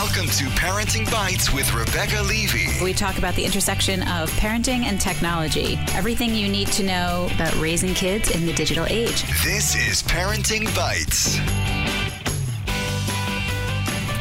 Welcome to Parenting Bites with Rebecca Levey. We talk about the intersection of parenting and technology. Everything you need to know about raising kids in the digital age. This is Parenting Bites.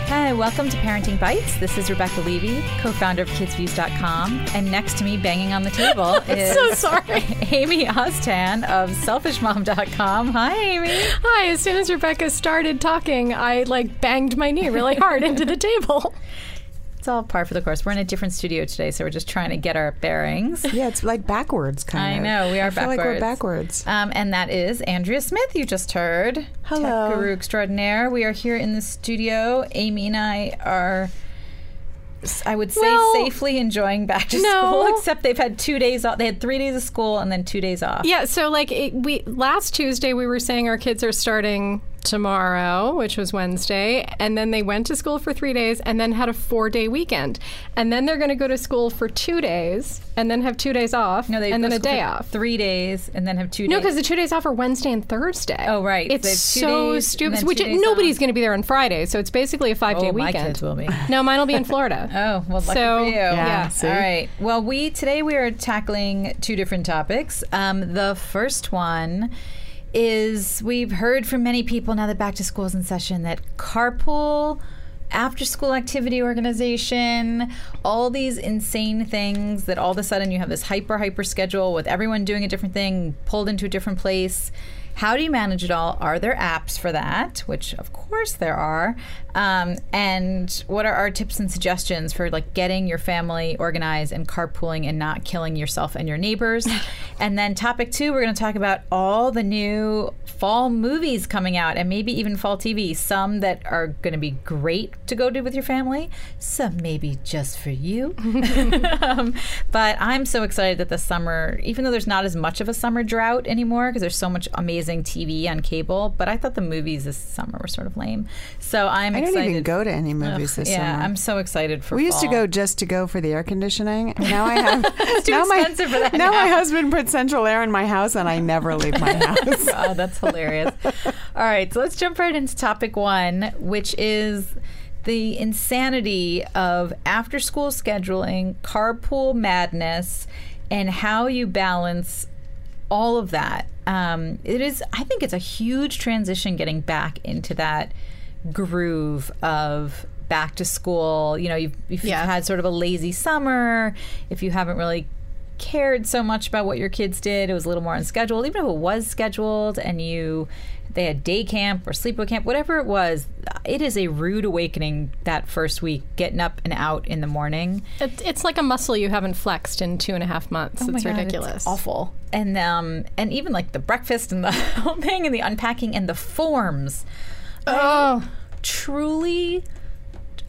Hi, welcome to Parenting Bites. This is Rebecca Levey, co-founder of KidzVuz.com, and next to me, banging on the table, is so sorry. Amy Oztan of SelfishMom.com. Hi, Amy. Hi, as soon as Rebecca started talking, I like banged my knee really hard into the table. It's all par for the course. We're in a different studio today, so we're just trying to get our bearings. Yeah, it's like backwards, kind I of. I know we are I feel like we're backwards. Um, and that is Andrea Smith. You just heard. Hello. Tech guru extraordinaire. We are here in the studio. Amy and I are. I would say Well, safely enjoying back to no. school, except they've had two days off. They had three days of school and then two days off. Yeah, so like it, we last Tuesday we were saying our kids are starting tomorrow, which was Wednesday, and then they went to school for 3 days and then had a 4-day weekend. And then they're going to go to school for 2 days and then have 2 days off No, they and then a day off. Three days and then have two No, because the two days off are Wednesday and Thursday. Oh, right. It's They so days stupid. Which two days nobody's going to be there on Friday, so it's basically a five day Oh, my weekend. kids will be. No, mine will be in Florida. Oh, well, lucky So, for you. yeah. see? All right. Well, we today we are tackling two different topics. Um, the first one is we've heard from many people now that back to school is in session that carpool after school activity organization all these insane things that all of a sudden you have this hyper hyper schedule with everyone doing a different thing pulled into a different place how do you manage it all? Are there apps for that? Which, of course, there are. Um, and what are our tips and suggestions for like getting your family organized and carpooling and not killing yourself and your neighbors? and then topic two, we're going to talk about all the new fall movies coming out and maybe even fall TV. Some that are going to be great to go do with your family. Some maybe just for you. um, but I'm so excited that the summer, even though there's not as much of a summer drought anymore because there's so much amazing TV on cable, but I thought the movies this summer were sort of lame. So I'm I excited. didn't even go to any movies this yeah, summer. I'm so excited for. we used to fall. go just to go for the air conditioning. Now I have. too now expensive my, for that Now my husband puts central air in my house, and I never leave my house. oh, that's hilarious. All right, so let's jump right into topic one, which is the insanity of after school scheduling, carpool madness, and how you balance all of that. Um, it is, I think it's a huge transition getting back into that groove of back to school. You know, you've, if you've had sort of a lazy summer, if you haven't really cared so much about what your kids did, it was a little more unscheduled. Even if it was scheduled and you they had day camp or sleepaway camp, whatever it was, it is a rude awakening that first week, getting up and out in the morning. It, it's like a muscle you haven't flexed in two and a half months. Oh it's God, ridiculous. awful. And um and even like the breakfast and the whole thing and the unpacking and the forms. Oh, Truly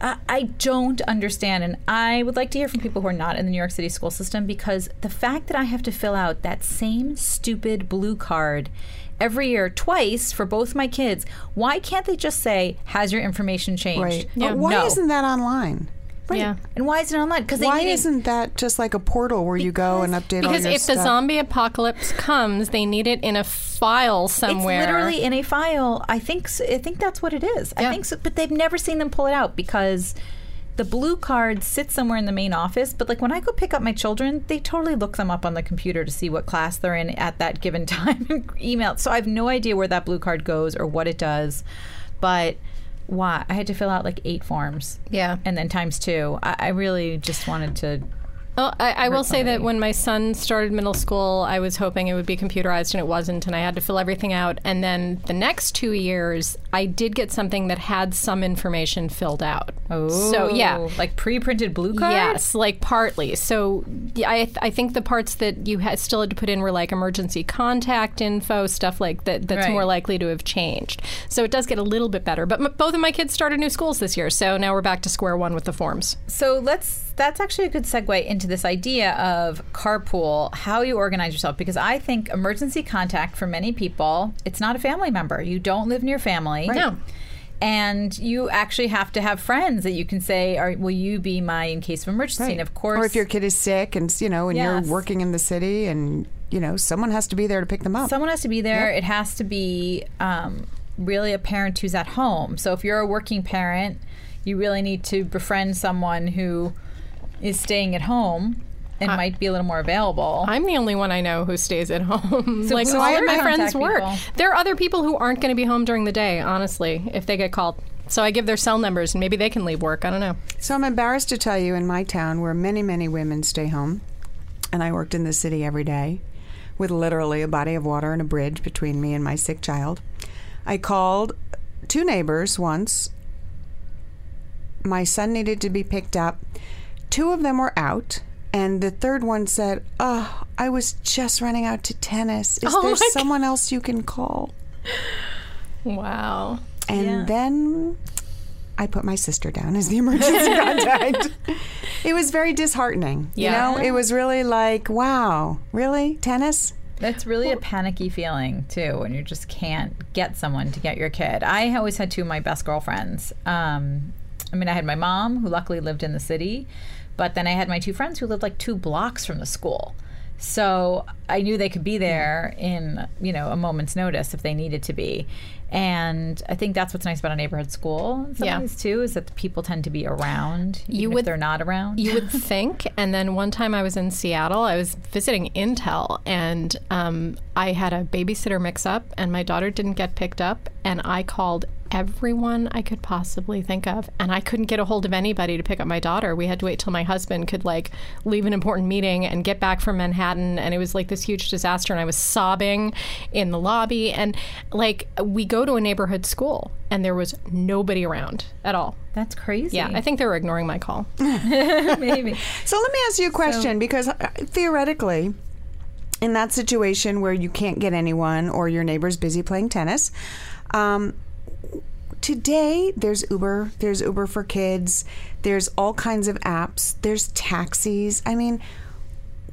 I, I don't understand and I would like to hear from people who are not in the New York City school system because the fact that I have to fill out that same stupid blue card every year twice for both my kids, why can't they just say has your information changed? Right. Yeah. But why No. isn't that online? Yeah. And why is it online? Because Why need it- isn't that just like a portal where you go and update all Because your if the zombie apocalypse comes, they need it in a file somewhere. It's literally in a file. I think s- I think that's what it is. I think so, but they've never seen them pull it out because the blue card sits somewhere in the main office. But like when I go pick up my children, they totally look them up on the computer to see what class they're in at that given time. and Email. So I have no idea where that blue card goes or what it does. But why I had to fill out like eight forms. Yeah. And then times two. I, I really just wanted to. Well, I, I will say that when my son started middle school, I was hoping it would be computerized, and it wasn't, and I had to fill everything out. And then the next two years, I did get something that had some information filled out. Oh, so yeah, oh. like pre-printed blue cards. Yes, like partly. So I, I think the parts that you had still had to put in were like emergency contact info, stuff like that. That's Right. more likely to have changed. So it does get a little bit better. But m- both of my kids started new schools this year, so now we're back to square one with the forms. So let's. That's actually a good segue into this idea of carpool, how you organize yourself. Because I think emergency contact for many people, it's not a family member. You don't live near family. Right. No. And you actually have to have friends that you can say, "Are will you be my in case of emergency?" And of course, or if your kid is sick and you know, and Yes. you're working in the city, and you know, someone has to be there to pick them up. Someone has to be there. It has to be um, really a parent who's at home. So if you're a working parent, you really need to befriend someone who is staying at home and might be a little more available. I'm the only one I know who stays at home. So like who's all of my friends work. people? There are other people who aren't going to be home during the day, honestly, if they get called. So I give their cell numbers and maybe they can leave work. I don't know. So I'm embarrassed to tell you in my town where many, many women stay home, and I worked in the city every day with literally a body of water and a bridge between me and my sick child. I called two neighbors once. My son needed to be picked up. Two of them were out, and the third one said, Oh, I was just running out to tennis. Is Oh there my God. someone else you can call? Wow. And Yeah. then I put my sister down as the emergency contact. It was very disheartening. Yeah. You know, it was really like, wow, really? Tennis? That's really a panicky feeling too when you just can't get someone to get your kid. I always had two of my best girlfriends. Um, I mean, I had my mom who luckily lived in the city, but then I had my two friends who lived like two blocks from the school. So I knew they could be there in you know a moment's notice if they needed to be, and I think that's what's nice about a neighborhood school. In some Yeah. ways too is that the people tend to be around. You would- if they're not around. You would think. And then one time I was in Seattle, I was visiting Intel, and um, I had a babysitter mix up, and my daughter didn't get picked up, and I called everyone I could possibly think of, and I couldn't get a hold of anybody to pick up my daughter. We had to wait till my husband could like leave an important meeting and get back from Manhattan, and it was like this huge disaster, and I was sobbing in the lobby, and like we go to a neighborhood school, and there was nobody around at all. that's crazy. Yeah, I think they were ignoring my call. maybe. So let me ask you a question because uh, theoretically, in that situation where you can't get anyone or your neighbor's busy playing tennis, um, today there's Uber, there's Uber for kids, there's all kinds of apps, there's taxis. I mean,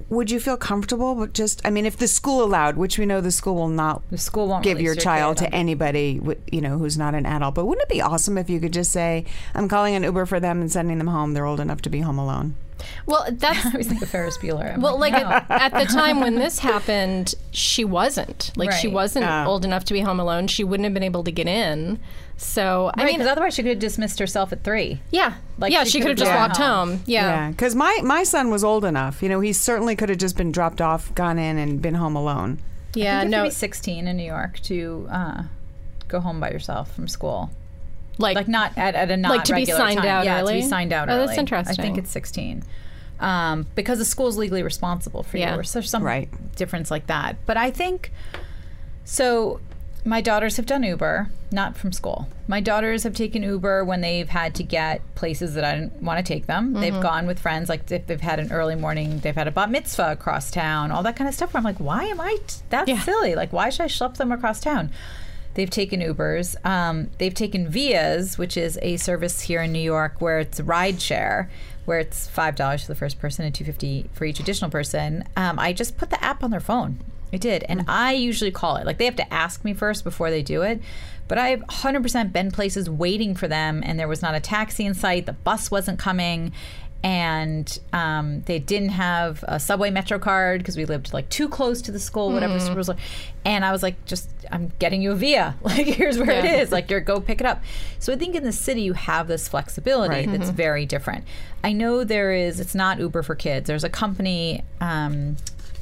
would you feel comfortable with just? I mean, if the school allowed, which we know the school will not The school won't give your your child to anybody, you know, who's not an adult. But wouldn't it be awesome if you could just say, "I'm calling an Uber for them and sending them home. They're old enough to be home alone." Well, that's I always think of Ferris Bueller. I'm Well, like no. at, at the time when this happened, she wasn't. Like she wasn't old enough to be home alone. She wouldn't have been able to get in. So I mean, because otherwise she could have dismissed herself at three. yeah, like, yeah, she she, could have just gone walked home. home. Yeah. Yeah, because my my son was old enough. You know, he certainly could have just been dropped off, gone in, and been home alone. Yeah, I think you have no, to be 16 in New York to uh, go home by yourself from school. Like, Like not at, at a not Like to be signed time. out yeah, early? to be signed out Oh, early. that's interesting. I think it's 16. Um, because the school's legally responsible for Yeah. you. Or so there's some Right. difference like that. But I think so. My daughters have done Uber, not from school. My daughters have taken Uber when they've had to get places that I didn't want to take them. Mm-hmm. They've gone with friends, like if they've had an early morning, they've had a bat mitzvah across town, all that kind of stuff. Where I'm like, why am I? T- that's Yeah. silly. Like, why should I schlep them across town? They've taken Ubers. Um, they've taken Vias, which is a service here in New York where it's ride share, where it's five dollars for the first person and two fifty for each additional person. Um, I just put the app on their phone. I did, and I usually call it. Like they have to ask me first before they do it. But I've 100% been places waiting for them, and there was not a taxi in sight. The bus wasn't coming, and um, they didn't have a subway metro card because we lived like too close to the school, whatever school was like. And I was like, just I'm getting you a via. Like here's where it Yeah. is. Like you're go pick it up. So I think in the city you have this flexibility Right. that's very different. I know there is. It's not Uber for kids. There's a company. Um,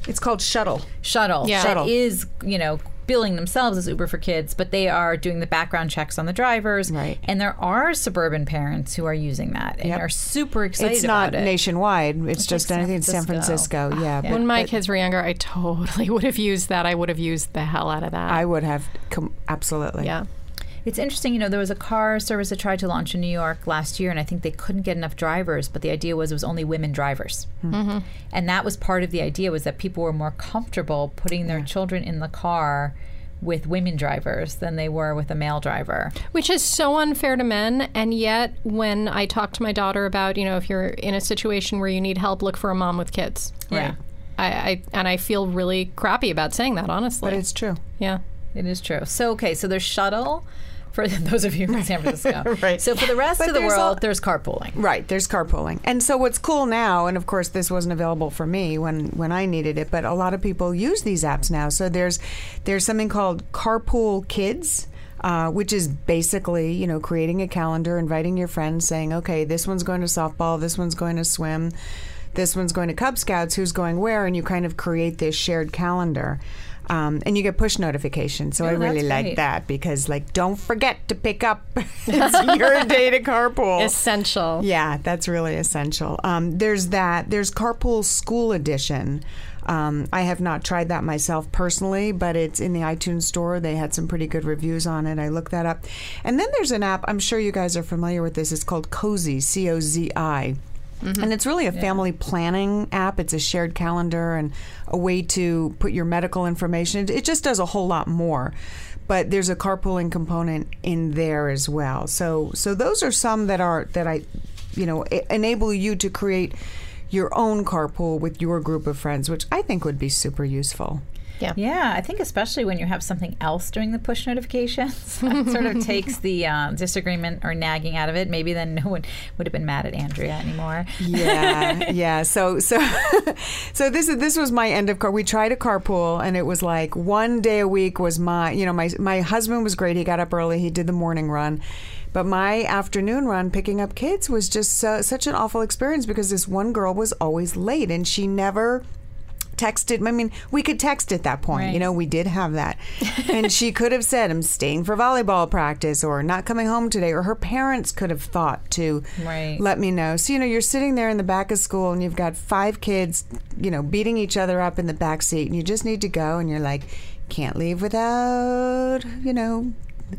It's called Shuddle. shuddle Yeah. that Shuddle. is you know billing themselves as Uber for kids, but they are doing the background checks on the drivers. Right. And there are suburban parents who are using that and Yep. are super excited It's not it. nationwide. It's just San anything in San Francisco. Francisco. Yeah, Yeah. but- when my but kids were younger, I totally would have used that. I would have used the hell out of that. I would have com- absolutely. yeah. It's interesting, you know, there was a car service that tried to launch in New York last year, and I think they couldn't get enough drivers. But the idea was it was only women drivers, mm-hmm. and that was part of the idea was that people were more comfortable putting their children in the car with women drivers than they were with a male driver. Which is so unfair to men. And yet, when I talk to my daughter about, you know, if you're in a situation where you need help, look for a mom with kids. Yeah. I, I and I feel really crappy about saying that, honestly. But it's true. yeah. It is true. So okay, so there's Shuddle for those of you in San Francisco. Right. So for the rest But of the there's world, all- there's carpooling. Right, there's carpooling. And so what's cool now, and of course this wasn't available for me when, when I needed it, but a lot of people use these apps now. So there's there's something called Carpool Kids. uh, which is basically, you know, creating a calendar, inviting your friends, saying, okay, this one's going to softball, this one's going to swim, this one's going to Cub Scouts, who's going where, and you kind of create this shared calendar. Um, and you get push notifications, so I Oh, really like great. that because, like, don't forget to pick up. it's your day to carpool. Essential. Yeah, that's really essential. Um, there's that. There's Carpool School Edition. Um, I have not tried that myself personally, but it's in the iTunes store. They had some pretty good reviews on it. I looked that up. And then there's an app, I'm sure you guys are familiar with this. It's called Cozi, C O Z I. Mm-hmm. And it's really a family planning app. It's a shared calendar and a way to put your medical information. It, it just does a whole lot more. But there's a carpooling component in there as well. So so those are some that are that I you know enable you to create your own carpool with your group of friends, which I think would be super useful. Yeah, Yeah. I think especially when you have something else doing the push notifications, that sort of takes the uh, disagreement or nagging out of it. Maybe then no one would have been mad at Andrea anymore. yeah, yeah. So, so, so this is this was my end of car. We tried a carpool, and it was like one day a week was my. You know, my my husband was great. He got up early. He did the morning run. But my afternoon run picking up kids was just so, such an awful experience because this one girl was always late and she never texted. I mean, we could text at that point. You know, we did have that. and she could have said, I'm staying for volleyball practice or not coming home today. Or her parents could have thought to Right. let me know. So, you know, you're sitting there in the back of school and you've got five kids, you know, beating each other up in the back seat and you just need to go and you're like, can't leave without, you know,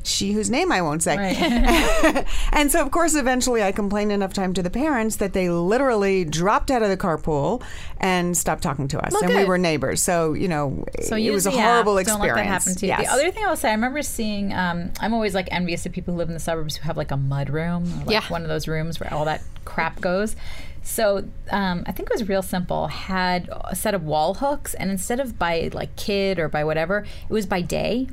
she whose name I won't say. Right. and so, of course, eventually I complained enough time to the parents that they literally dropped out of the carpool and stopped talking to us. and we were neighbors. So, you know, So it was a the app. horrible Don't experience. let that happen to you. Yes. The other thing I'll say, I remember seeing. Um, I'm always like envious of people who live in the suburbs who have like a mud room, or like Yeah. one of those rooms where all that crap goes. So um, I think it was real simple. Had a set of wall hooks, and instead of by like kid or by whatever, it was by day.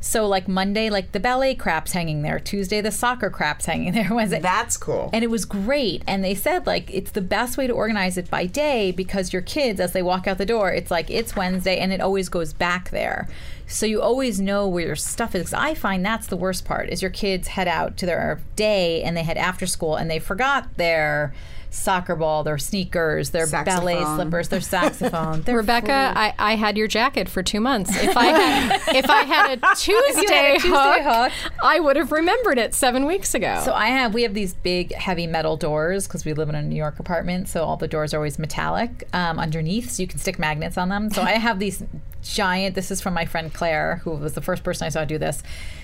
So like Monday, like the ballet crap's hanging there. Tuesday, the soccer crap's hanging there. Wednesday, That's cool. and it was great. And they said like it's the best way to organize it by day because your kids, as they walk out the door, it's like it's Wednesday and it always goes back there. So you always know where your stuff is. I find that's the worst part is your kids head out to their day and they head after school and they forgot their soccer ball, their sneakers, their ballet slippers, their saxophone. Their Rebecca, I, I had your jacket for two months. If I had if I had a Tuesday, Tuesday hook, hook. I would have remembered it seven weeks ago. So I have we have these big heavy metal doors because we live in a New York apartment, so all the doors are always metallic um, underneath, so you can stick magnets on them. So I have these giant. This is from my friend Claire, who was the first person I saw do this.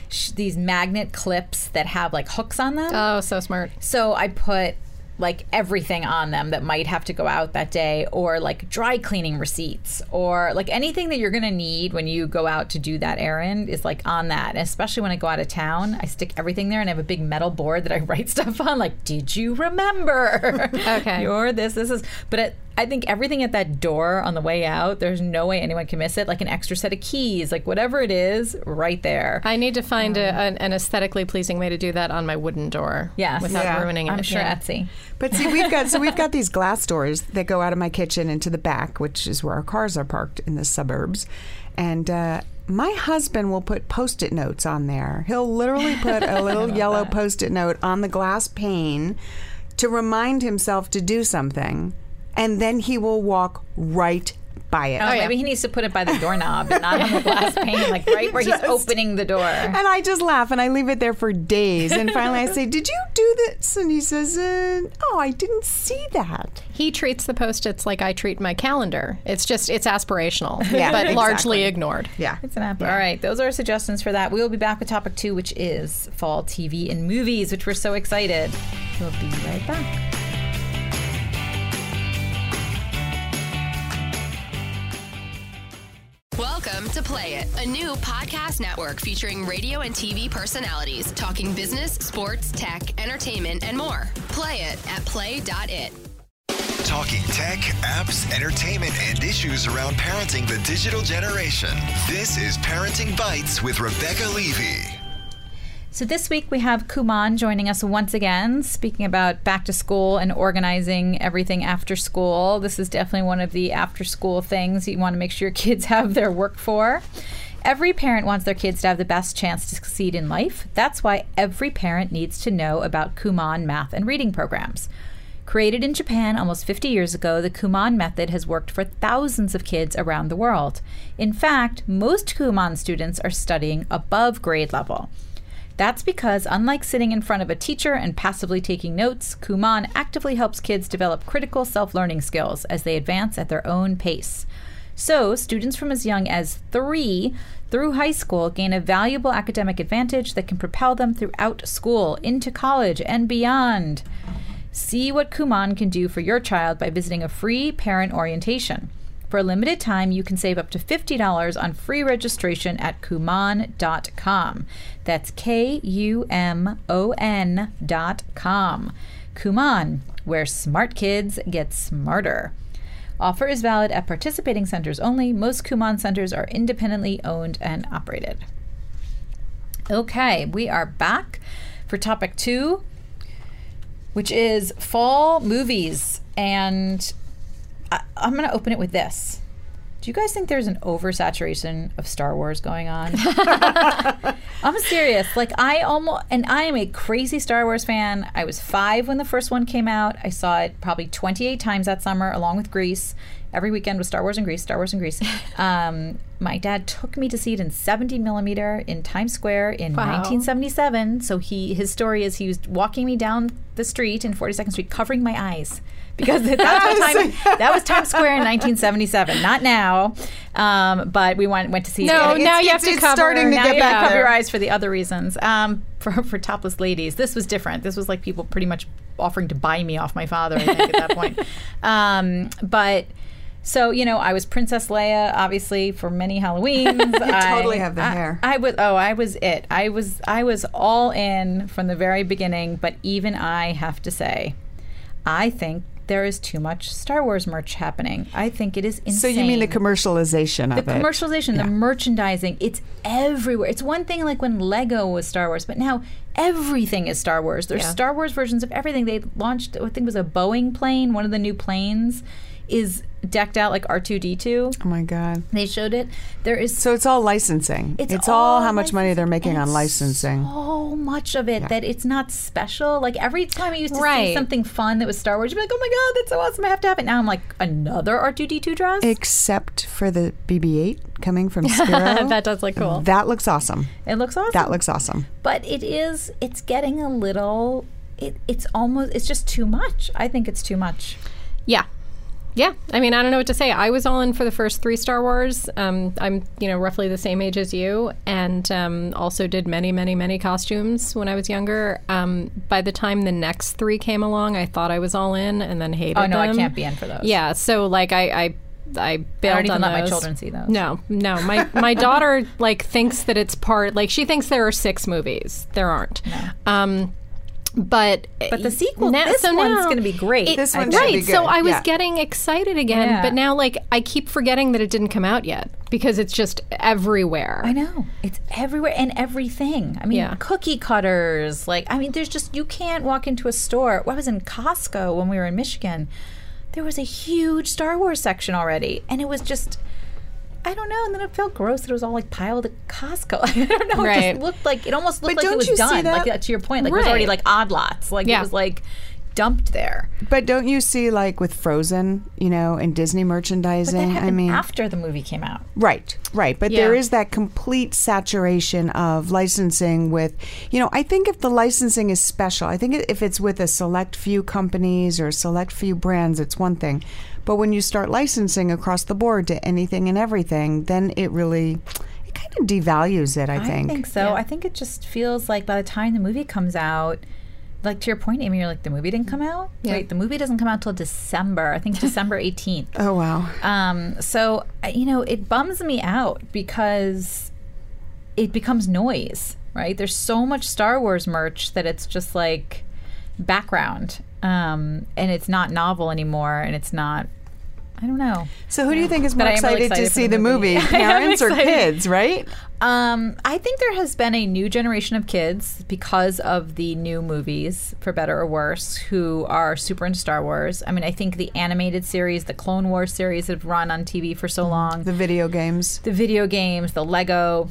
Sh- these magnet clips that have like hooks on them. oh, so smart. So I put like everything on them that might have to go out that day or like dry cleaning receipts or like anything that you're going to need when you go out to do that errand is like on that and especially when i go out of town i stick everything there and i have a big metal board that i write stuff on like did you remember Okay. you're this this is but it, i think everything at that door on the way out there's no way anyone can miss it like an extra set of keys like whatever it is right there I need to find a, um, an, an aesthetically pleasing way to do that on my wooden door. Yes. without Yeah. ruining it. i'm sure Yeah. etsy But see, we've got so we've got these glass doors that go out of my kitchen into the back, which is where our cars are parked in the suburbs, and. Uh, my husband will put post-it notes on there. He'll literally put a little yellow post-it note on the glass pane to remind himself to do something, and then he will walk right by it. Oh, maybe he needs to put it by the doorknob and not on the glass pane, like right where he's opening the door. And I just laugh and I leave it there for days. And finally I say, Did you do this? And he says, uh, Oh, I didn't see that. He treats the post-its like I treat my calendar. It's just it's aspirational, Yeah, but exactly. largely ignored. Yeah. It's an app. All right, those are suggestions for that. We will be back with topic two, which is fall TV and movies, which we're so excited. We'll be right back. To Play It, a new podcast network featuring radio and TV personalities talking business, sports, tech, entertainment, and more. Play it at play.it. Talking tech, apps, entertainment, and issues around parenting the digital generation. This is Parenting Bites with Rebecca Levey. So this week we have Kumon joining us once again, speaking about back to school and organizing everything after school. This is definitely one of the after school things you want to make sure your kids have their work for. every parent wants their kids to have the best chance to succeed in life. That's why every parent needs to know about Kumon math and reading programs. Created in Japan almost 50 years ago, the Kumon method has worked for thousands of kids around the world. In fact, most Kumon students are studying above grade level. That's because, unlike sitting in front of a teacher and passively taking notes, Kumon actively helps kids develop critical self learning skills as they advance at their own pace. So, students from as young as three through high school gain a valuable academic advantage that can propel them throughout school, into college, and beyond. See what Kumon can do for your child by visiting a free parent orientation. For a limited time, you can save up to $50 on free registration at Kumon.com. That's K U M O N dot com. Kumon, where smart kids get smarter. Offer is valid at participating centers only. Most Kumon centers are independently owned and operated. Okay, we are back for topic two, which is fall movies. And I, I'm going to open it with this. Do you guys think there's an oversaturation of Star Wars going on? I'm serious. Like I almost, and I am a crazy Star Wars fan. I was five when the first one came out. I saw it probably 28 times that summer, along with Grease. Every weekend was Star Wars and Grease, Star Wars and Grease. Um, my dad took me to see it in 70 millimeter in Times Square in Wow. 1977. So he, his story is he was walking me down the street in 42nd Street, covering my eyes. Because that's time, that was Times Square in 1977, not now. Um, but we went went to see No, it. now you have to cover. starting to Now get you back have to cover your eyes for the other reasons. Um, for for topless ladies, this was different. This was like people pretty much offering to buy me off my father. I think at that point. Um, but so you know, I was Princess Leia, obviously for many Halloweens. you totally have the I, hair. I was. Oh, I was it. I was. I was all in from the very beginning. But even I have to say, I think there is too much Star Wars merch happening. I think it is insane. So you mean the commercialization The of it? The commercialization, the merchandising, it's everywhere. It's one thing like when Lego was Star Wars, but now everything is Star Wars. There's Yeah. Star Wars versions of everything. They launched, I think it was a Boeing plane, one of the new planes is decked out like R2D2. Oh my god! They showed it. There is So it's all licensing. It's, all, how much money they're making on licensing. So much of it that it's not special. Like every time I used to see something fun that was Star Wars, you'd be like, "Oh my god, that's so awesome! I have to have it." Now I'm like, another R2D2 dress. Except for the BB-8 coming from Sphero. that does look cool. That looks awesome. it looks awesome. That looks awesome. but it is it's getting a little it, it's almost it's just too much i think it's too much Yeah. Yeah. I mean, I don't know what to say. I was all in for the first three Star Wars. Um, I'm, you know, roughly the same age as you, and um, also did many, many, many costumes when I was younger. Um, by the time the next three came along, I thought I was all in, and then hated oh no i can't be in for those Yeah. So like I. I I bailed even on let my children see those. No, no. My my daughter like thinks that it's part. Like she thinks there are six movies. There aren't. Um, but but the eh, sequel now- this so one's going to be great This I one think. be right so i was yeah. getting excited again Yeah. but now like i keep forgetting that it didn't come out yet because it's just everywhere I know it's everywhere and everything. I mean, Yeah. cookie cutters. Like, I mean, there's just you can't walk into a store. I was in Costco when we were in Michigan. There was a huge Star Wars section already, and it was just. I don't know, and then it felt gross that it was all like piled at Costco. I don't know. It just looked like it almost looked But like it don't was you done. Like that? that to your point, like it was already like odd lots. Like Yeah. it was like dumped there. But don't you see like with Frozen, you know, and Disney But that merchandising? I mean, after the movie came out. Right, right. But there Yeah. is that complete saturation of licensing with, you know, I think if the licensing is special, I think if it's with a select few companies or a select few brands, it's one thing. But when you start licensing across the board to anything and everything, then it really, it kind of devalues it, I think. I think so. I think it just feels like by the time the movie comes out, like to your point, Amy, you're like the movie didn't come out. Yeah. Wait, the movie doesn't come out till December. I think December 18th. Oh, wow. Um, so you know, it bums me out because it becomes noise, right? There's so much Star Wars merch that it's just like background, um, and it's not novel anymore, and it's not. I don't know. So who do you think is more But I am really excited, to see the the movie. movie? I am Parents or kids, right? Um, I think there has been a new generation of kids because of the new movies, for better or worse, who are super into Star Wars. I mean, I think the animated series, the Clone Wars series, have run on TV for so long. The video games. the video games, the Lego.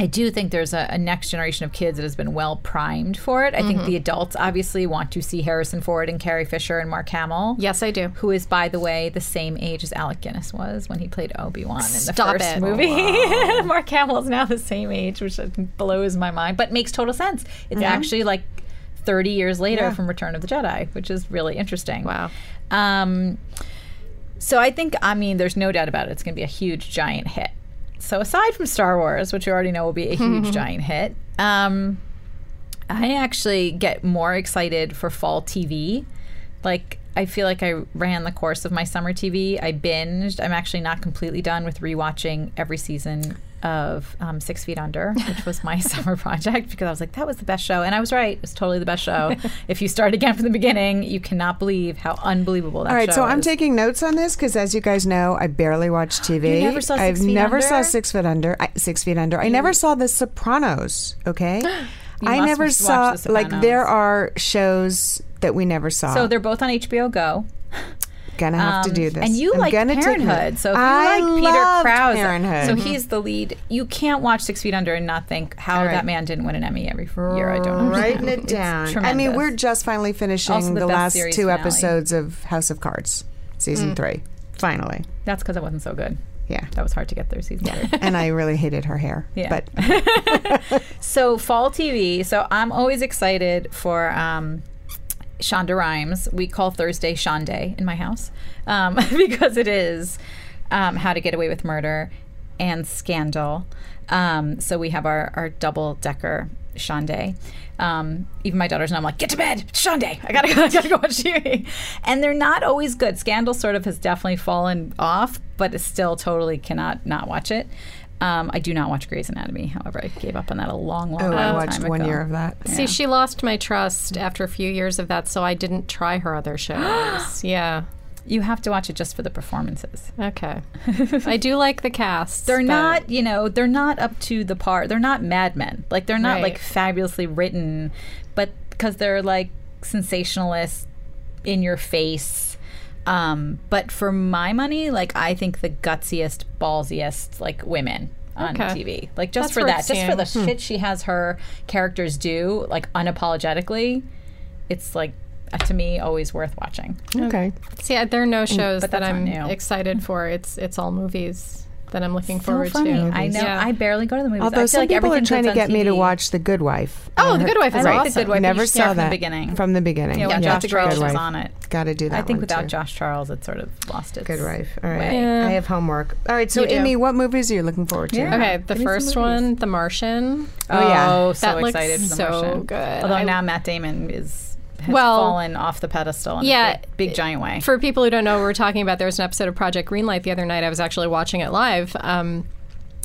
I do think there's a, a next generation of kids that has been well primed for it. I think the adults obviously want to see Harrison Ford and Carrie Fisher and Mark Hamill. Yes, I do. Who is, by the way, the same age as Alec Guinness was when he played Obi Wan in the Stop first it. movie. Mark Hamill is now the same age, which blows my mind, but makes total sense. It's actually like 30 years later Yeah. from Return of the Jedi, which is really interesting. Wow. Um, so I think, I mean, there's no doubt about it. It's going to be a huge, giant hit. So aside from Star Wars, which you already know will be a huge, giant hit, um, I actually get more excited for fall TV. Like, I feel like I ran the course of my summer TV. I binged. I'm actually not completely done with rewatching every season of um, Six Feet Under, which was my summer project because I was like, that was the best show. And I was right. It was totally the best show. if you start again from the beginning, you cannot believe how unbelievable that All right, so I'm taking notes on this because, as you guys know, I barely watch TV. You never saw Six I've Feet never saw Six Foot Under. I, Six Feet Under. I never saw The Sopranos. Okay, I never saw. The Like there are shows that we never saw. So they're both on HBO Go. Gonna have to Um, do this. And you I'm like Parenthood. So if you I like Peter Krause, Parenthood. so he's the lead. You can't watch Six Feet Under and not think how right. that man didn't win an Emmy every year. I don't understand. Writing it down. I mean, we're just finally finishing Also the the, last two finale. episodes of House of Cards, season three. Finally, That's because it wasn't so good. yeah. That was hard to get through season three. and I really hated her hair. Yeah. But So fall TV. So I'm always excited for um, Shonda Rhimes. We call Thursday Shonday in my house um, because it is um, How to Get Away with Murder and Scandal. Um, so we have our, our double decker Shonday. Um, even my daughters know I'm like, get to bed, Shonday. I gotta go, I gotta go watch TV. And they're not always good. Scandal sort of has definitely fallen off, but still totally cannot not watch it. Um, I do not watch Grey's Anatomy. However, I gave up on that a long, long time ago. oh, I watched one ago. year of that. See, she lost my trust after a few years of that, so I didn't try her other shows. yeah. You have to watch it just for the performances. Okay. I do like the cast. They're but- not, you know, they're not up to the par. They're not Mad Men. Like they're not Right. like fabulously written, but because they're like sensationalist, in your face. Um, but for my money, like I think the gutsiest, ballsiest, like women on Okay. TV. Like just That's for worth that, just for the seeing. shit she has her characters do, like unapologetically, it's like uh, to me always worth watching. Okay. See, there are no shows but that I'm excited for. It's it's all movies that I'm looking So forward funny. to. I know. Yeah. I barely go to the movies. I Although feel some like people are trying to that's on get me to watch The Good Wife. Oh, The Good Wife is I awesome. The Good Wife. Never you should start saw from the beginning. From the beginning. Yeah, yeah, when yeah. Josh Charles Good was Wife. on it. Got to do that. I think one, without too. Josh Charles, it sort of lost its Good Wife. All right. way. I have homework. All right. So, You. Amy, what movies are you looking forward to? Okay, the Give me some first one, The Martian. Oh, yeah. Oh, so excited for the so Martian. good. Although now Matt Damon is has Well, fallen off the pedestal in yeah, a big, big giant way. For people who don't know what we're talking about, there was an episode of Project Greenlight the other night. I was actually watching it live. Um,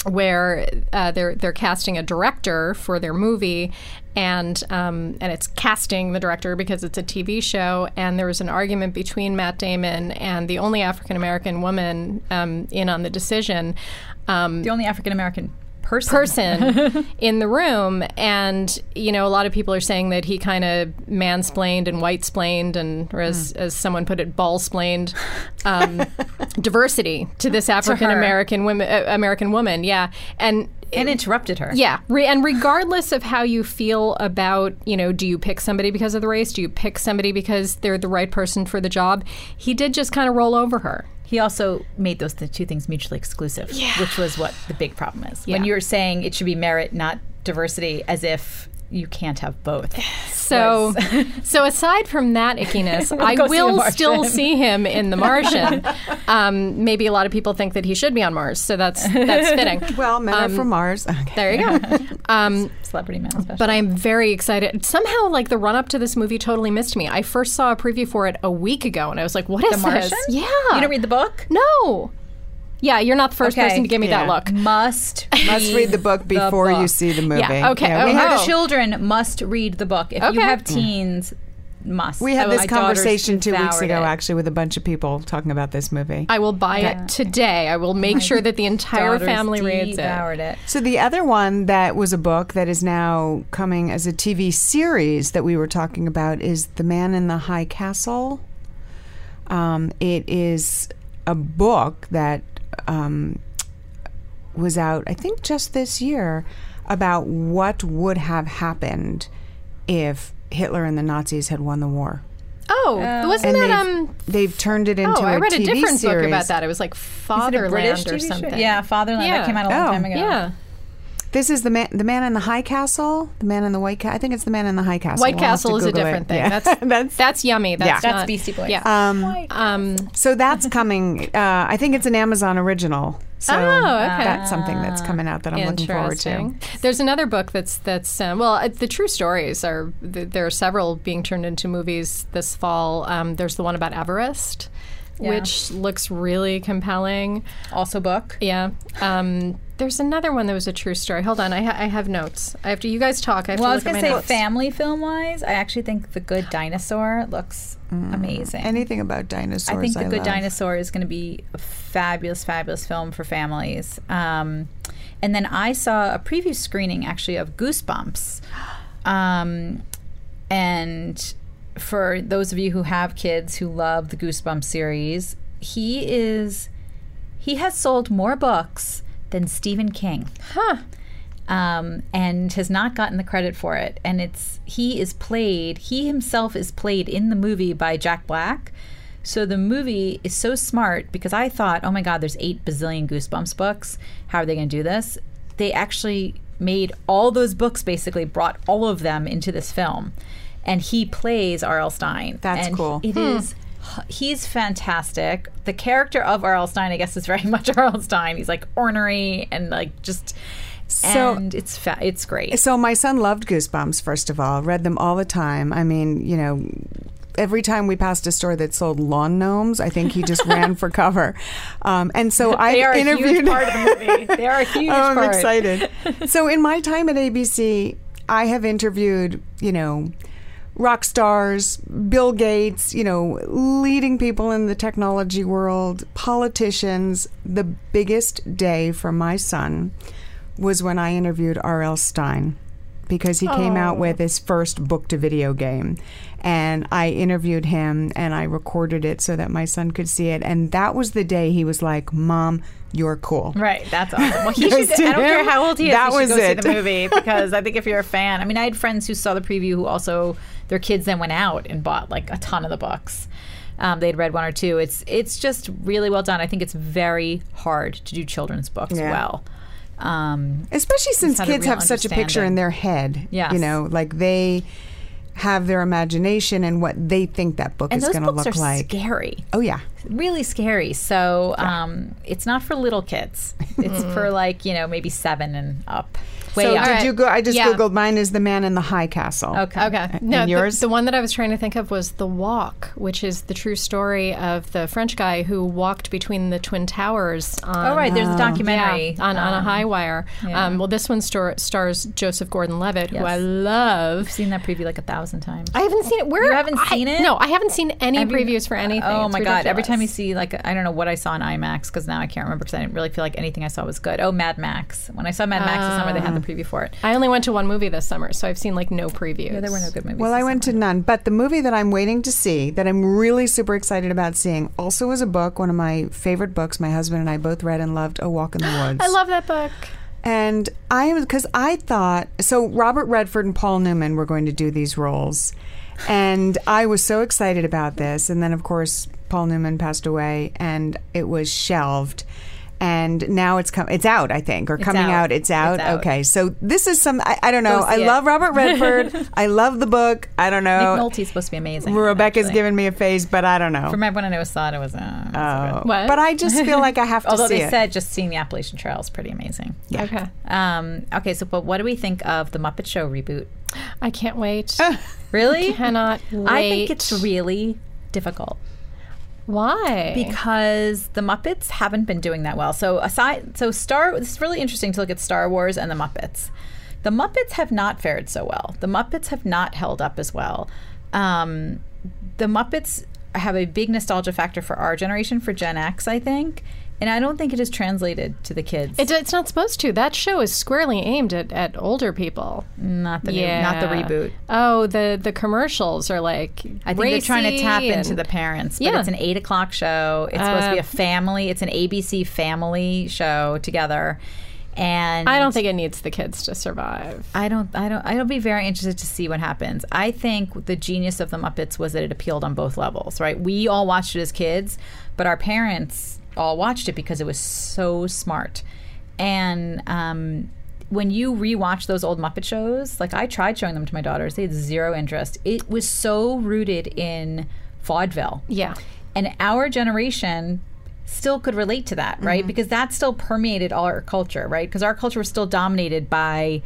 where uh, they're they're casting a director for their movie, and um, and it's casting the director because it's a TV show. And there was an argument between Matt Damon and the only African American woman um, in on the decision. Um, the only African American person. person in the room and you know a lot of people are saying that he kind of mansplained and white splained and or as, as someone put it ball splained um, diversity to this African American women uh, American woman yeah and and interrupted her. yeah, re- and regardless of how you feel about, you know, do you pick somebody because of the race? Do you pick somebody because they're the right person for the job? He did just kind of roll over her. He also made those the two things mutually exclusive, which was what the big problem is. When you were saying it should be merit, not diversity, as if you can't have both. So, so aside from that ickiness, I Go see will Martian. still see him in The Martian. um, maybe a lot of people think that he should be on Mars, so that's that's fitting. Well, Men Um, Are From Mars. Okay. There you go. Um, Celebrity man special. but I'm very excited. Somehow, like the run up to this movie totally missed me. I first saw a preview for it a week ago, and I was like, "What is the Martian? this?" Yeah, You didn't read the book? No. Yeah, you're not the first Okay. person to give me that look. Must Must read the book before you book. see the movie. Yeah, okay. we Oh, have oh. children must read the book. If you have teens, must. We had Oh, this my daughters conversation two weeks devoured ago, it. actually, with a bunch of people talking about this movie. I will buy it today. I will make sure that the entire Daughters family reads it. devoured it. So the other one that was a book that is now coming as a TV series that we were talking about is The Man in the High Castle. Um, it is a book that um, was out, I think, just this year about what would have happened if Hitler and the Nazis had won the war. Oh, wasn't And that they've, um? they've turned it into Oh, I a read a TV different book series. about that. It was like Is it a Fatherland British or TV show? something. Yeah, Fatherland. Yeah. That came out a long Oh. time ago. Yeah. This is the man, the man in the high castle, the man in the white castle. I think it's the man in the high castle. White We'll Castle is a Google it. different thing. Yeah. That's that's that's yummy. That's That's not- Beastie Boys. Yeah. um, Um, so that's coming. Uh, I think it's an Amazon original. So Oh, okay. that's something that's coming out that I'm looking forward to. There's another book that's that's um, well, uh, the true stories are th- there are several being turned into movies this fall. Um, there's the one about Everest, which looks really compelling. Also book. Yeah. Um, there's another one that was a true story. Hold on, I, ha- I have notes. I have to. You guys talk. I have Well, I to was gonna at my say notes. family film wise, I actually think The Good Dinosaur looks amazing. Anything about dinosaurs? I think The Good love. Dinosaur is going to be a fabulous, fabulous film for families. Um, and then I saw a preview screening actually of Goosebumps. Um, and for those of you who have kids who love the Goosebumps series, he is he has sold more books than Stephen King Huh. um, and has not gotten the credit for it. And it's he is played. He himself is played in the movie by Jack Black. So the movie is so smart because I thought, oh my God, there's eight bazillion Goosebumps books. How are they going to do this? They actually made all those books basically brought all of them into this film, and he plays R.L. Stine. That's and cool. It is. He's fantastic. The character of R.L. Stine, I guess, is very much R.L. Stine. He's like ornery and like just So- and it's fa- it's great. So my son loved Goosebumps. First of all, read them all the time. I mean, you know. Every time we passed a store that sold lawn gnomes, I think he just ran for cover. Um, and so I They are a interviewed. huge part of the movie. They are a huge oh, I'm part. excited. so in my time at ABC, I have interviewed, you know, rock stars, Bill Gates, you know, leading people in the technology world, politicians. The biggest day for my son was when I interviewed R.L. Stine because he came out with oh. his first book to video game. And I interviewed him and I recorded it so that my son could see it. And that was the day he was like, Mom, you're cool. Right, that's awesome. Well, he should. I don't care how old he is. that he should was go it. see the movie because I think if you're a fan, I mean, I had friends who saw the preview who also their kids then went out and bought like a ton of the books. Um, they'd read one or two. It's it's just really well done. I think it's very hard to do children's books Yeah. well. Um, Especially since kids have such a picture in their head. Yes. You know, like they have their imagination and what they think that book and is going to look are like. scary. Oh, yeah. really scary. So um, it's not for little kids. It's for like you know maybe seven and up. Way so up. did you go? I just Yeah. Googled mine is The Man in the High Castle. Okay. Okay. No, and the- yours? The, one that I was trying to think of was The Walk, which is the true story of the French guy who walked between the Twin Towers. On, Oh right, there's a Yeah, documentary on, on a Um, high wire. yeah. Um, well, this one star- stars Joseph Gordon-Levitt, who I love. I've seen that preview like a thousand times. I haven't seen it. Where You haven't I- seen it? No, I haven't seen any Have you- previews for anything. Oh It's my god! Every time you see like I don't know what I saw in IMAX because now I can't remember because I didn't really feel like anything I saw was good. Oh, Mad Max! When I saw Mad Max this summer, they had the preview for it. I only went to one movie this summer, so I've seen like no previews. Yeah, there were no good movies. Well, this I went to none, but the movie that I'm waiting to see, that I'm really super excited about seeing, also is a book, one of my favorite books. My husband and I both read and loved A Walk in the Woods. I love that book. And I am because I thought so. Robert Redford and Paul Newman were going to do these roles, and I was so excited about this. And then, of course, Paul Newman passed away, and it was shelved. And now it's come. It's out, I think, or coming out. out. It's out. It's out. Okay, so this is some. I, I don't know. I see it. love Robert Redford. I love the book. I don't Nick know. Nolte's supposed to be amazing. Rebecca's actually. giving me a face, but I don't know. From when I was saw it, it was. Uh, it wasn't Oh. good. What? But I just feel like I have to Although see they it. said just seeing the Appalachian Trail is pretty amazing. Yeah. Okay. Um, okay, so but what do we think of the Muppet Show reboot? I can't wait. Really? Cannot wait. I think it's really difficult. Why? because the Muppets haven't been doing that well. So aside, so Star, it's really interesting to look at Star Wars and the Muppets. The Muppets have not fared so well. The Muppets have not held up as well. um, the Muppets have a big nostalgia factor for our generation, for Gen X, I think. And I don't think it is translated to the kids. It, it's not supposed to. That show is squarely aimed at, at older people. not the new, not the reboot. Oh, the the commercials are like. I think they're trying to tap into the parents, but Yeah. it's an eight o'clock show. It's supposed to be Uh, a family. It's an ABC family show together, and I don't think it needs the kids to survive. I don't. I don't. I'll be very interested to see what happens. I think the genius of the Muppets was that it appealed on both levels. Right? We all watched it as kids, but our parents all watched it because it was so smart. And um, when you rewatch those old Muppet shows, like I tried showing them to my daughters, they had zero interest. It was so rooted in vaudeville. Yeah. And our generation still could relate to that, right? Because that still permeated all our culture, right? Because our culture was still dominated by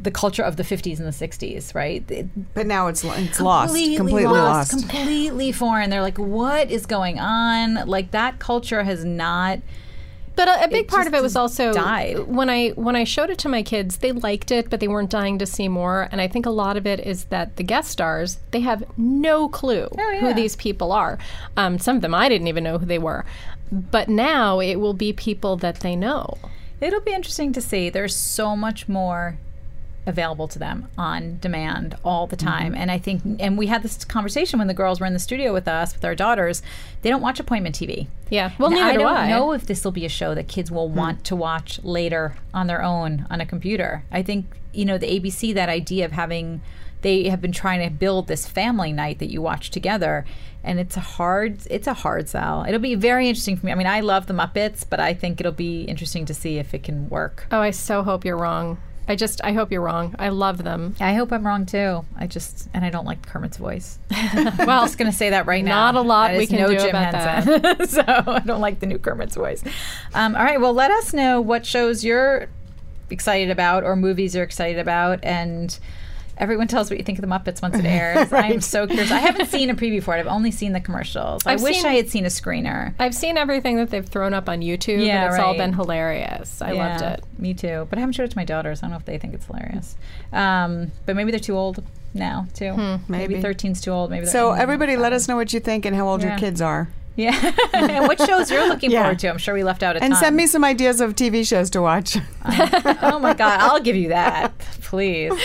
the culture of the 50s and the 60s, right? It- But now it's it's lost, completely lost. completely foreign. They're like, what is going on? Like that culture has not. But a, a big part of it was also died. when I when I showed it to my kids, they liked it, but they weren't dying to see more. And I think a lot of it is that the guest stars they have no clue Oh, yeah. who these people are. Um, some of them I didn't even know who they were, but now it will be people that they know. It'll be interesting to see. There's so much more available to them on demand all the mm-hmm. time. And I think, and we had this conversation when the girls were in the studio with us, with our daughters. They don't watch appointment TV. Yeah. Well, neither I do don't I. know if this will be a show that kids will hmm. want to watch later on their own on a computer. I think you know the ABC that idea of having they have been trying to build this family night that you watch together and it's a hard it's a hard sell. It'll be very interesting for me. I mean, I love the Muppets, but I think it'll be interesting to see if it can work. Oh, I so hope you're wrong. I just I hope you're wrong. I love them. I hope I'm wrong too. I just and I don't like Kermit's voice. Well, I'm just gonna say that right now. Not a lot That we can no do Jim about Henson. so I don't like the new Kermit's voice. Um, all right, well, let us know what shows you're excited about or movies you're excited about, and everyone tells what you think of the Muppets once it airs. I'm so curious. I haven't seen a preview for it. I've only seen the commercials. I I've wish seen- I had seen a screener. I've seen everything that they've thrown up on YouTube, Yeah, and it's all been hilarious. I loved it. Me too. But I haven't showed it to my daughters. I don't know if they think it's hilarious. Um, but maybe they're too old now too. maybe. maybe. 13's too old. Maybe So everybody, let us know what you think and how old Yeah. your kids are, Yeah. and what shows you're looking Yeah. forward to? I'm sure we left out a and ton. send me some ideas of TV shows to watch. Uh, oh my God, I'll give you that. Please. All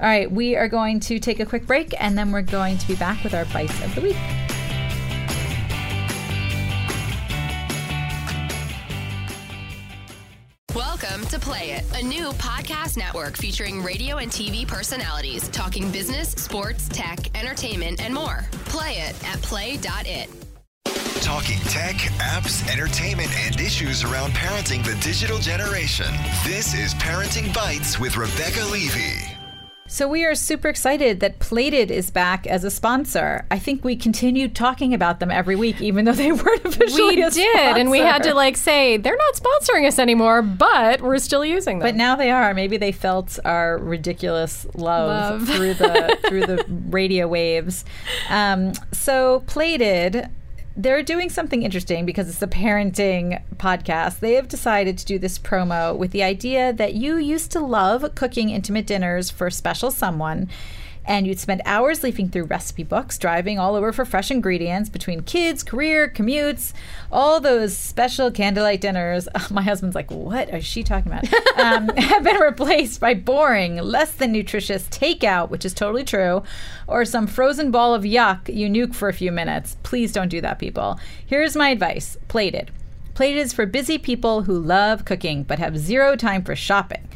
right, we are going to take a quick break and then we're going to be back with our bites of the week. Welcome to Play It, a new podcast network featuring radio and TV personalities talking business, sports, tech, entertainment, and more. Play it at play.it. Talking tech, apps, entertainment, and issues around parenting the digital generation. This is Parenting Bites with Rebecca Levey. So we are super excited that Plated is back as a sponsor. I think we continued talking about them every week, even though they weren't officially We a did, and we had to like say they're not sponsoring us anymore, but we're still using them. But now they are. Maybe they felt our ridiculous love, Love. through the through the radio waves. Um, so plated. They're doing something interesting because it's a parenting podcast. They have decided to do this promo with the idea that you used to love cooking intimate dinners for special someone, and you'd spend hours leafing through recipe books, driving all over for fresh ingredients between kids, career, commutes, all those special candlelight dinners. my husband's like, "What is she talking about?" um, have been replaced by boring, less than nutritious takeout, which is totally true, or some frozen ball of yuck you nuke for a few minutes. Please don't do that, people. Here's my advice: plated. Plated is for busy people who love cooking but have zero time for shopping.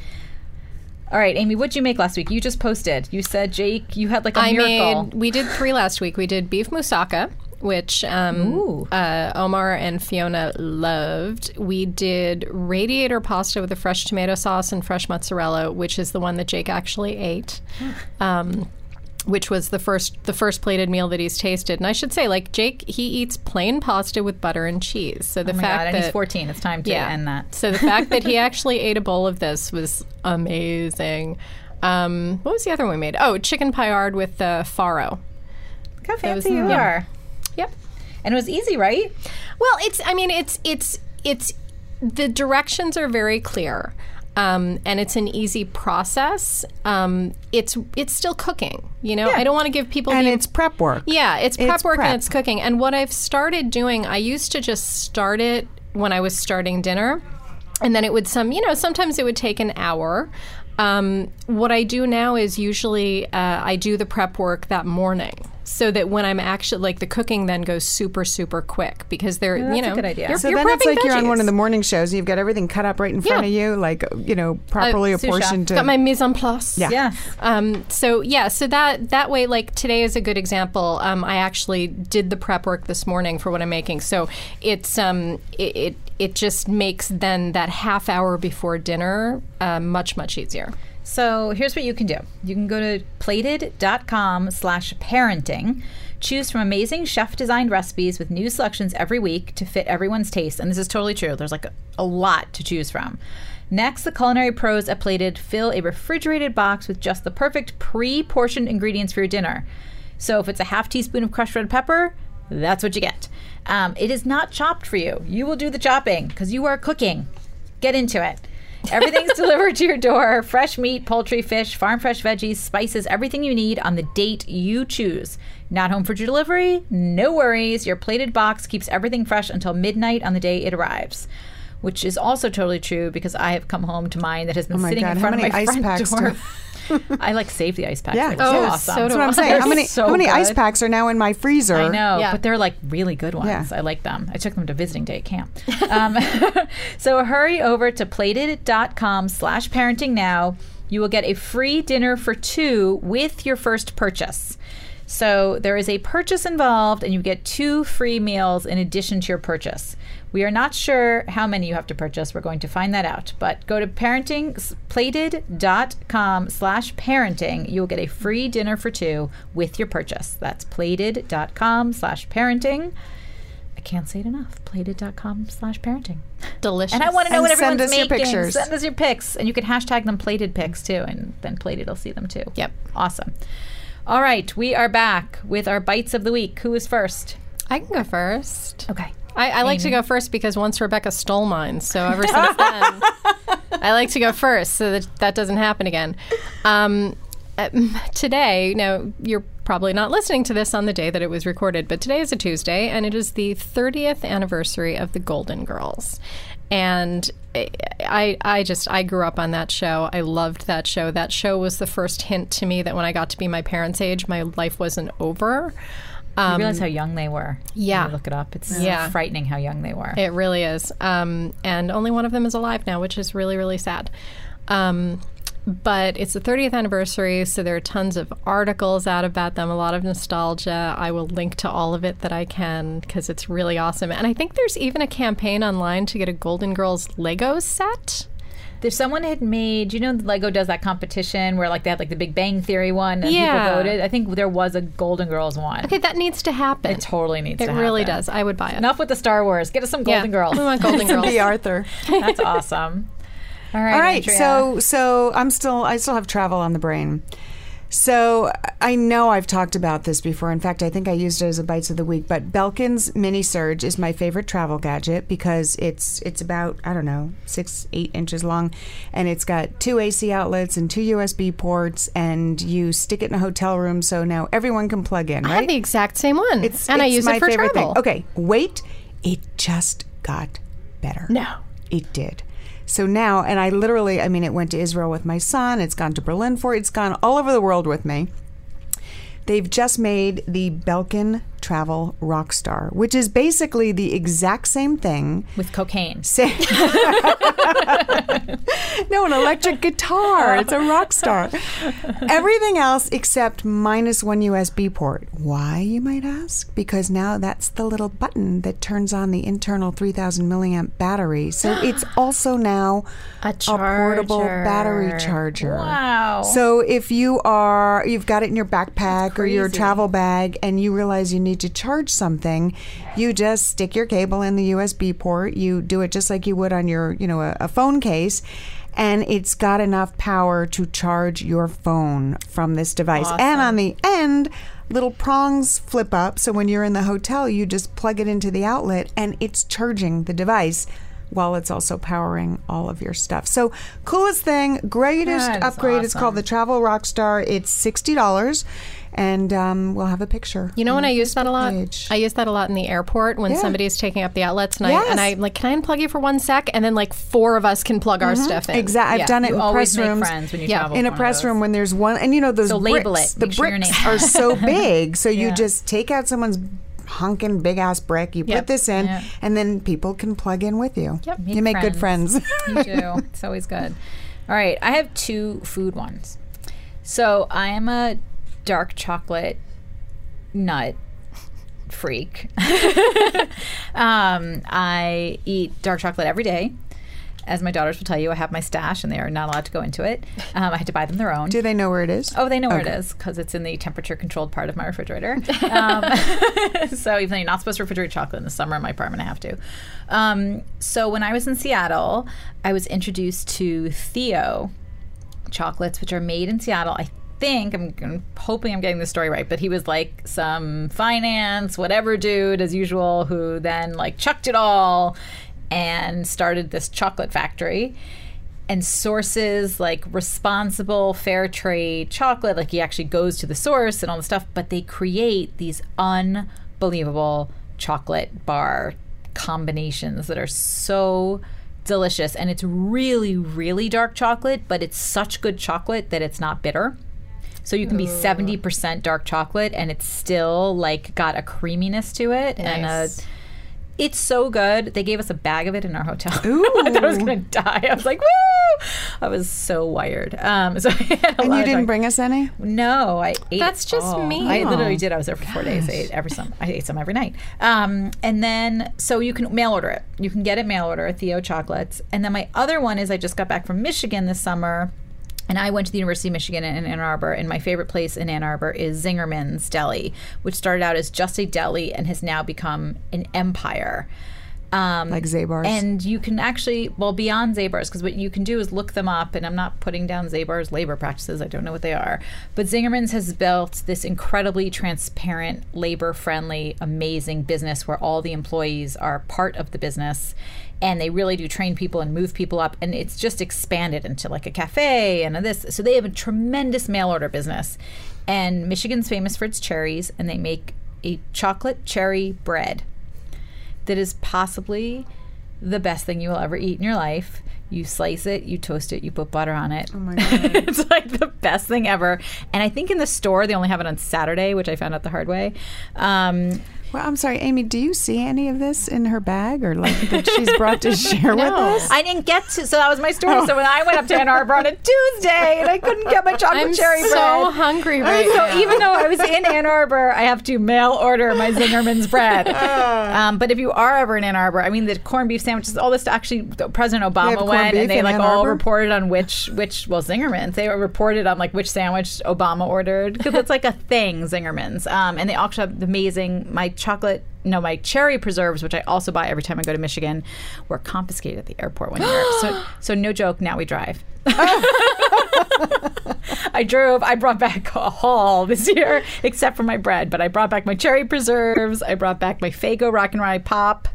All right, Amy, what'd you make last week? You just posted. You said Jake, you had like a I miracle. made. We did three last week. We did beef moussaka, which um, uh, Omar and Fiona loved. We did radiator pasta with a fresh tomato sauce and fresh mozzarella, which is the one that Jake actually ate. Um, which was the first the first plated meal that he's tasted. And I should say, like Jake, he eats plain pasta with butter and cheese. So the oh fact god, and that he's 14. It's time to end that. so the fact that he actually ate a bowl of this was amazing. Um, what was the other one we made? Oh, chicken paillard with uh, farro. Look how was- fancy you yeah. are. Yep. And it was easy, right? Well, it's. I mean, it's. It's. It's. The directions are very clear. Um, and it's an easy process. Um, it's it's still cooking. You know, I don't want to give people and the it's prep work. yeah, it's prep It's work prep. and it's cooking. And what I've started doing, I used to just start it when I was starting dinner, and then it would some, you know, sometimes it would take an hour. Um, what I do now is usually uh, I do the prep work that morning. So that when I'm actually like the cooking then goes super super quick because they're you that's a know good idea. You're, So you're then it's prepping like you're on one of the morning shows and you've got everything cut up right in front Yeah. of you, like you know, properly sous chef. apportioned to got my mise en place. Yeah. Yeah. Um, so yeah, so that that way, like today is a good example. Um, I actually did the prep work this morning for what I'm making, so it's um, it, it it just makes then that half hour before dinner uh, much much easier. So here's what you can do. You can go to plated.com slash parenting. Choose from amazing chef designed recipes with new selections every week to fit everyone's taste. And this is totally true. There's like a, a lot to choose from. Next, the culinary pros at Plated fill a refrigerated box with just the perfect pre portioned ingredients for your dinner. So if it's a half teaspoon of crushed red pepper, that's what you get. Um, it is not chopped for you. You will do the chopping because you are cooking. Get into it. Everything's delivered to your door fresh meat, poultry, fish, farm fresh veggies, spices, everything you need on the date you choose. Not home for delivery? No worries. Your plated box keeps everything fresh until midnight on the day it arrives. Which is also totally true because I have come home to mine that has been Oh sitting God, in how front of many my ice front door. Do- I like save the ice packs. Yeah. They're Oh, awesome. so do That's what I'm saying. How many so how many ice packs are now in my freezer? I know, Yeah. but they're like really good ones. Yeah. I like them. I took them to visiting day at camp. um, so hurry over to plated.com slash parenting now. You will get a free dinner for two with your first purchase. So there is a purchase involved, and you get two free meals in addition to your purchase. We are not sure how many you have to purchase. We're going to find that out. But go to parentingplated.com slash parenting. You will get a free dinner for two with your purchase. That's plated.com slash parenting. I can't say it enough. Plated.com slash parenting. Delicious. And I want to know And what send everyone's us your pictures. Send us your pics. And you can hashtag them plated pics too. And then plated will see them too. Yep. Awesome. All right. We are back with our bites of the week. Who is first? I can go first. Okay. I, I like to go first because once Rebecca stole mine, so ever since then, I like to go first so that that doesn't happen again. Um, uh, today, now you're probably not listening to this on the day that it was recorded, but today is a Tuesday, and it is the 30th anniversary of the Golden Girls. And I, I just, I grew up on that show. I loved that show. That show was the first hint to me that when I got to be my parents' age, my life wasn't over. You realize how young they were. yeah. you look it up. It's Yeah. frightening how young they were. It really is. Um, and only one of them is alive now, which is really, really sad. Um, but it's the 30th anniversary, so there are tons of articles out about them, a lot of nostalgia. I will link to all of it that I can because it's really awesome. And I think there's even a campaign online to get a Golden Girls Lego set. There's someone had made. You know, Lego does that competition where like they had like the Big Bang Theory one and Yeah. people voted. I think there was a Golden Girls one. Okay, that needs to happen. It totally needs It to really happen. does. I would buy it. Enough with the Star Wars. Get us some Yeah. Golden Girls. We want Golden Girls. Bea Arthur. That's awesome. All right. All right, Andrea. so so I'm still I still have travel on the brain. So I know I've talked about this before. In fact, I think I used it as a bites of the week. But Belkin's Mini Surge is my favorite travel gadget because it's it's about I don't know six eight inches long, and it's got two AC outlets and two USB ports, and you stick it in a hotel room, so now everyone can plug in. I Right? have the exact same one. It's and I use it for travel. Thing. Okay, wait, it just got better. No. It did. So now, and I literally, I mean, it went to Israel with my son. It's gone to Berlin for. It's gone all over the world with me. They've just made the Belkin Travel Rockstar, which is basically the exact same thing. with cocaine. No, an electric guitar. It's a rock star. Everything else except minus one USB port. Why, you might ask? Because now that's the little button that turns on the internal 3000 milliamp battery. So it's also now A portable battery charger. Wow. So if you are, you've got it in your backpack or your travel bag and you realize you need to charge something, you just stick your cable in the USB port. You do it just like you would on your, you know, a, a phone case. And it's got enough power to charge your phone from this device. And on the end, little prongs flip up. So when you're in the hotel, you just plug it into the outlet and it's charging the device while it's also powering all of your stuff. So, coolest thing, greatest That is upgrade. It's called the Travel Rockstar. It's sixty dollars, and um, we'll have a picture. You know when I use that a lot? page. I use that a lot in the airport when Yeah. somebody's taking up the outlets and I Yes. and I like, can I unplug you for one sec? And then like four of us can plug our stuff in. Exactly. I've done it You in always press make rooms. friends when you Yeah. travel. in a press room when there's one, and you know those So label bricks. it. The Make sure bricks name. are so big, so you Yeah. just take out someone's honking big ass brick. You Yep. put this in, Yeah. and then people can plug in with you. Yep. You make good friends. you do. It's always good. All right, I have two food ones. So I am a dark chocolate nut freak. um, I eat dark chocolate every day. As my daughters will tell you, I have my stash and they are not allowed to go into it. Um, I had to buy them their own. Do they know where it is? Oh, they know where it is because it's in the temperature controlled part of my refrigerator. Um, so even though you're not supposed to refrigerate chocolate in the summer in my apartment, I have to. Um, so when I was in Seattle, I was introduced to Theo chocolates, which are made in Seattle. I think I'm, I'm hoping I'm getting the story right, but he was like some finance whatever dude as usual who then like chucked it all and started this chocolate factory. And sources like responsible fair trade chocolate like he actually goes to the source and all the stuff but they create these unbelievable chocolate bar combinations that are so delicious. And it's really really dark chocolate but it's such good chocolate that it's not bitter. So you can be 70% dark chocolate and it's still like got a creaminess to it and a Nice. It's so good. They gave us a bag of it in our hotel. I thought I was gonna die. I was like, woo! I was so wired. Um, so I had a and you didn't bring us any? no, I ate. That's just all. me. I literally did. I was there for four days. I ate every some. I ate some every night. Um, and then so you can mail order it. You can get it mail order. Theo chocolates. And then my other one is I just got back from Michigan this summer. And I went to the University of Michigan in Ann Arbor, and my favorite place in Ann Arbor is Zingerman's Deli, which started out as just a deli and has now become an empire. Um, Like Zabar's? And you can actually, well, beyond Zabar's, because what you can do is look them up, and I'm not putting down Zabar's labor practices, I don't know what they are. But Zingerman's has built this incredibly transparent, labor friendly, amazing business where all the employees are part of the business. And they really do train people and move people up, and it's just expanded into like a cafe and this. So they have a tremendous mail order business. And Michigan's famous for its cherries, and they make a chocolate cherry bread that is possibly the best thing you will ever eat in your life. You slice it, you toast it, you put butter on it. Oh my God. it's like the best thing ever. And I think in the store they only have it on Saturday, which I found out the hard way. Um, Well, I'm sorry, Amy. Do you see any of this in her bag, or like that she's brought to share with us? I didn't get to, so that was my story. So when I went up to Ann Arbor on a Tuesday and I couldn't get my chocolate I'm cherry so bread. I'm so hungry right so now. even though I was in Ann Arbor, I have to mail order my Zingerman's bread. um, but if you are ever in Ann Arbor, I mean the corned beef sandwiches, all this. Actually, President Obama went and they like Ann all Arbor? reported on which which well Zingerman's. They reported on like which sandwich Obama ordered because it's like a thing Zingerman's. Um, and they also have the amazing my chocolate. No, my cherry preserves, which I also buy every time I go to Michigan, were confiscated at the airport one year. so, so no joke. Now we drive. I drove. I brought back a haul this year, except for my bread. But I brought back my cherry preserves. I brought back my Faygo Rock and Rye Pop.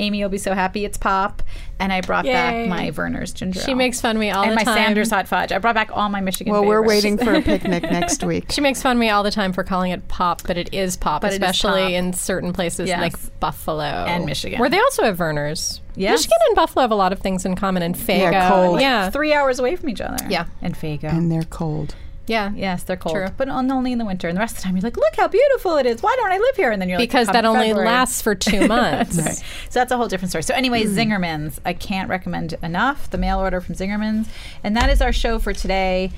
Amy will be so happy it's pop. And I brought Yay. back my Vernors ginger. She ale. makes fun of me all and the time. And my. Sanders hot fudge. I brought back all my Michigan. Well, we're waiting for a picnic next week. She makes fun of me all the time for calling it pop, but it is pop, But it is especially pop. in certain places Yes. like Buffalo And Michigan. where they also have Vernors. Yes. Michigan and Buffalo have a lot of things in common, and Faygo. Yeah, cold. Yeah, three hours away from each other. Yeah. and Faygo. and they're cold. Yeah, Yes, they're cold, True. but on- only in the winter. And the rest of the time, you're like, "Look how beautiful it is! Why don't I live here?" And then you're like, because "Come that only February." lasts for two months. Right. So that's a whole different story. So anyway, mm. Zingerman's, I can't recommend enough the mail order from Zingerman's, and that is our show for today.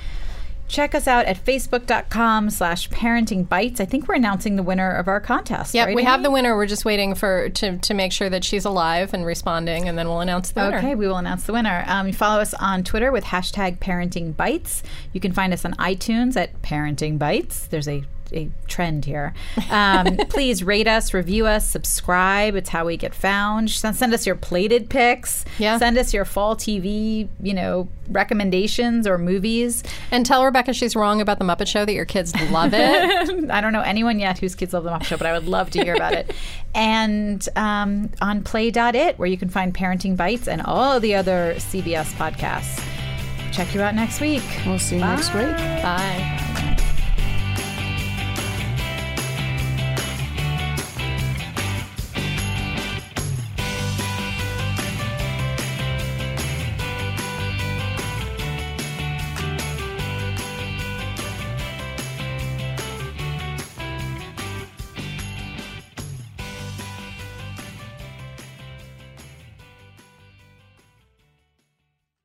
Check us out at facebook.com slash parenting bites. I think we're announcing the winner of our contest. Yeah, right, we have the winner. We're just waiting for to, to make sure that she's alive and responding, and then we'll announce the winner. Okay, we will announce the winner. Um, you follow us on Twitter with hashtag Parenting Bites. You can find us on iTunes at Parenting Bites. There's a a trend here. Um, please rate us, review us, subscribe. It's how we get found. Send, us your plated pics. Yeah. Send us your fall TV, you know, recommendations or movies. And tell Rebecca she's wrong about the Muppet Show, that your kids love it. I don't know anyone yet whose kids love the Muppet Show, but I would love to hear about it. And um, on play.it, where you can find Parenting Bites and all the other CBS podcasts. Check you out next week. We'll see you next week. Bye.